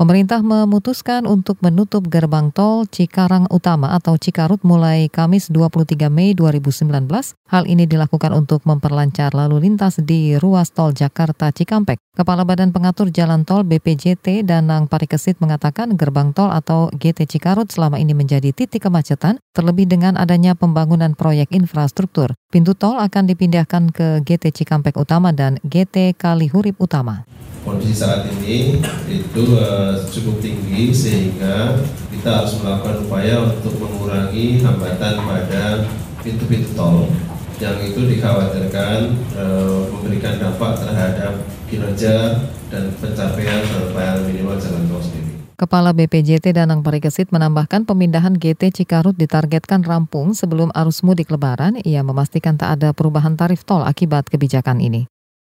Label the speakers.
Speaker 1: Pemerintah memutuskan untuk menutup gerbang tol Cikarang Utama atau Cikarut mulai Kamis 23 Mei 2019. Hal ini dilakukan untuk memperlancar lalu lintas di ruas tol Jakarta Cikampek. Kepala Badan Pengatur Jalan Tol BPJT Danang Parikesit mengatakan gerbang tol atau GT Cikarut selama ini menjadi titik kemacetan, terlebih dengan adanya pembangunan proyek infrastruktur. Pintu tol akan dipindahkan ke GT Cikampek Utama dan GT Kalihurip Utama
Speaker 2: kondisi saat ini itu uh, cukup tinggi sehingga kita harus melakukan upaya untuk mengurangi hambatan pada pintu-pintu tol yang itu dikhawatirkan uh, memberikan dampak terhadap kinerja dan pencapaian pembayaran minimal jalan tol sendiri.
Speaker 1: Kepala BPJT Danang Parikesit menambahkan pemindahan GT Cikarut ditargetkan rampung sebelum arus mudik lebaran. Ia memastikan tak ada perubahan tarif tol akibat kebijakan ini.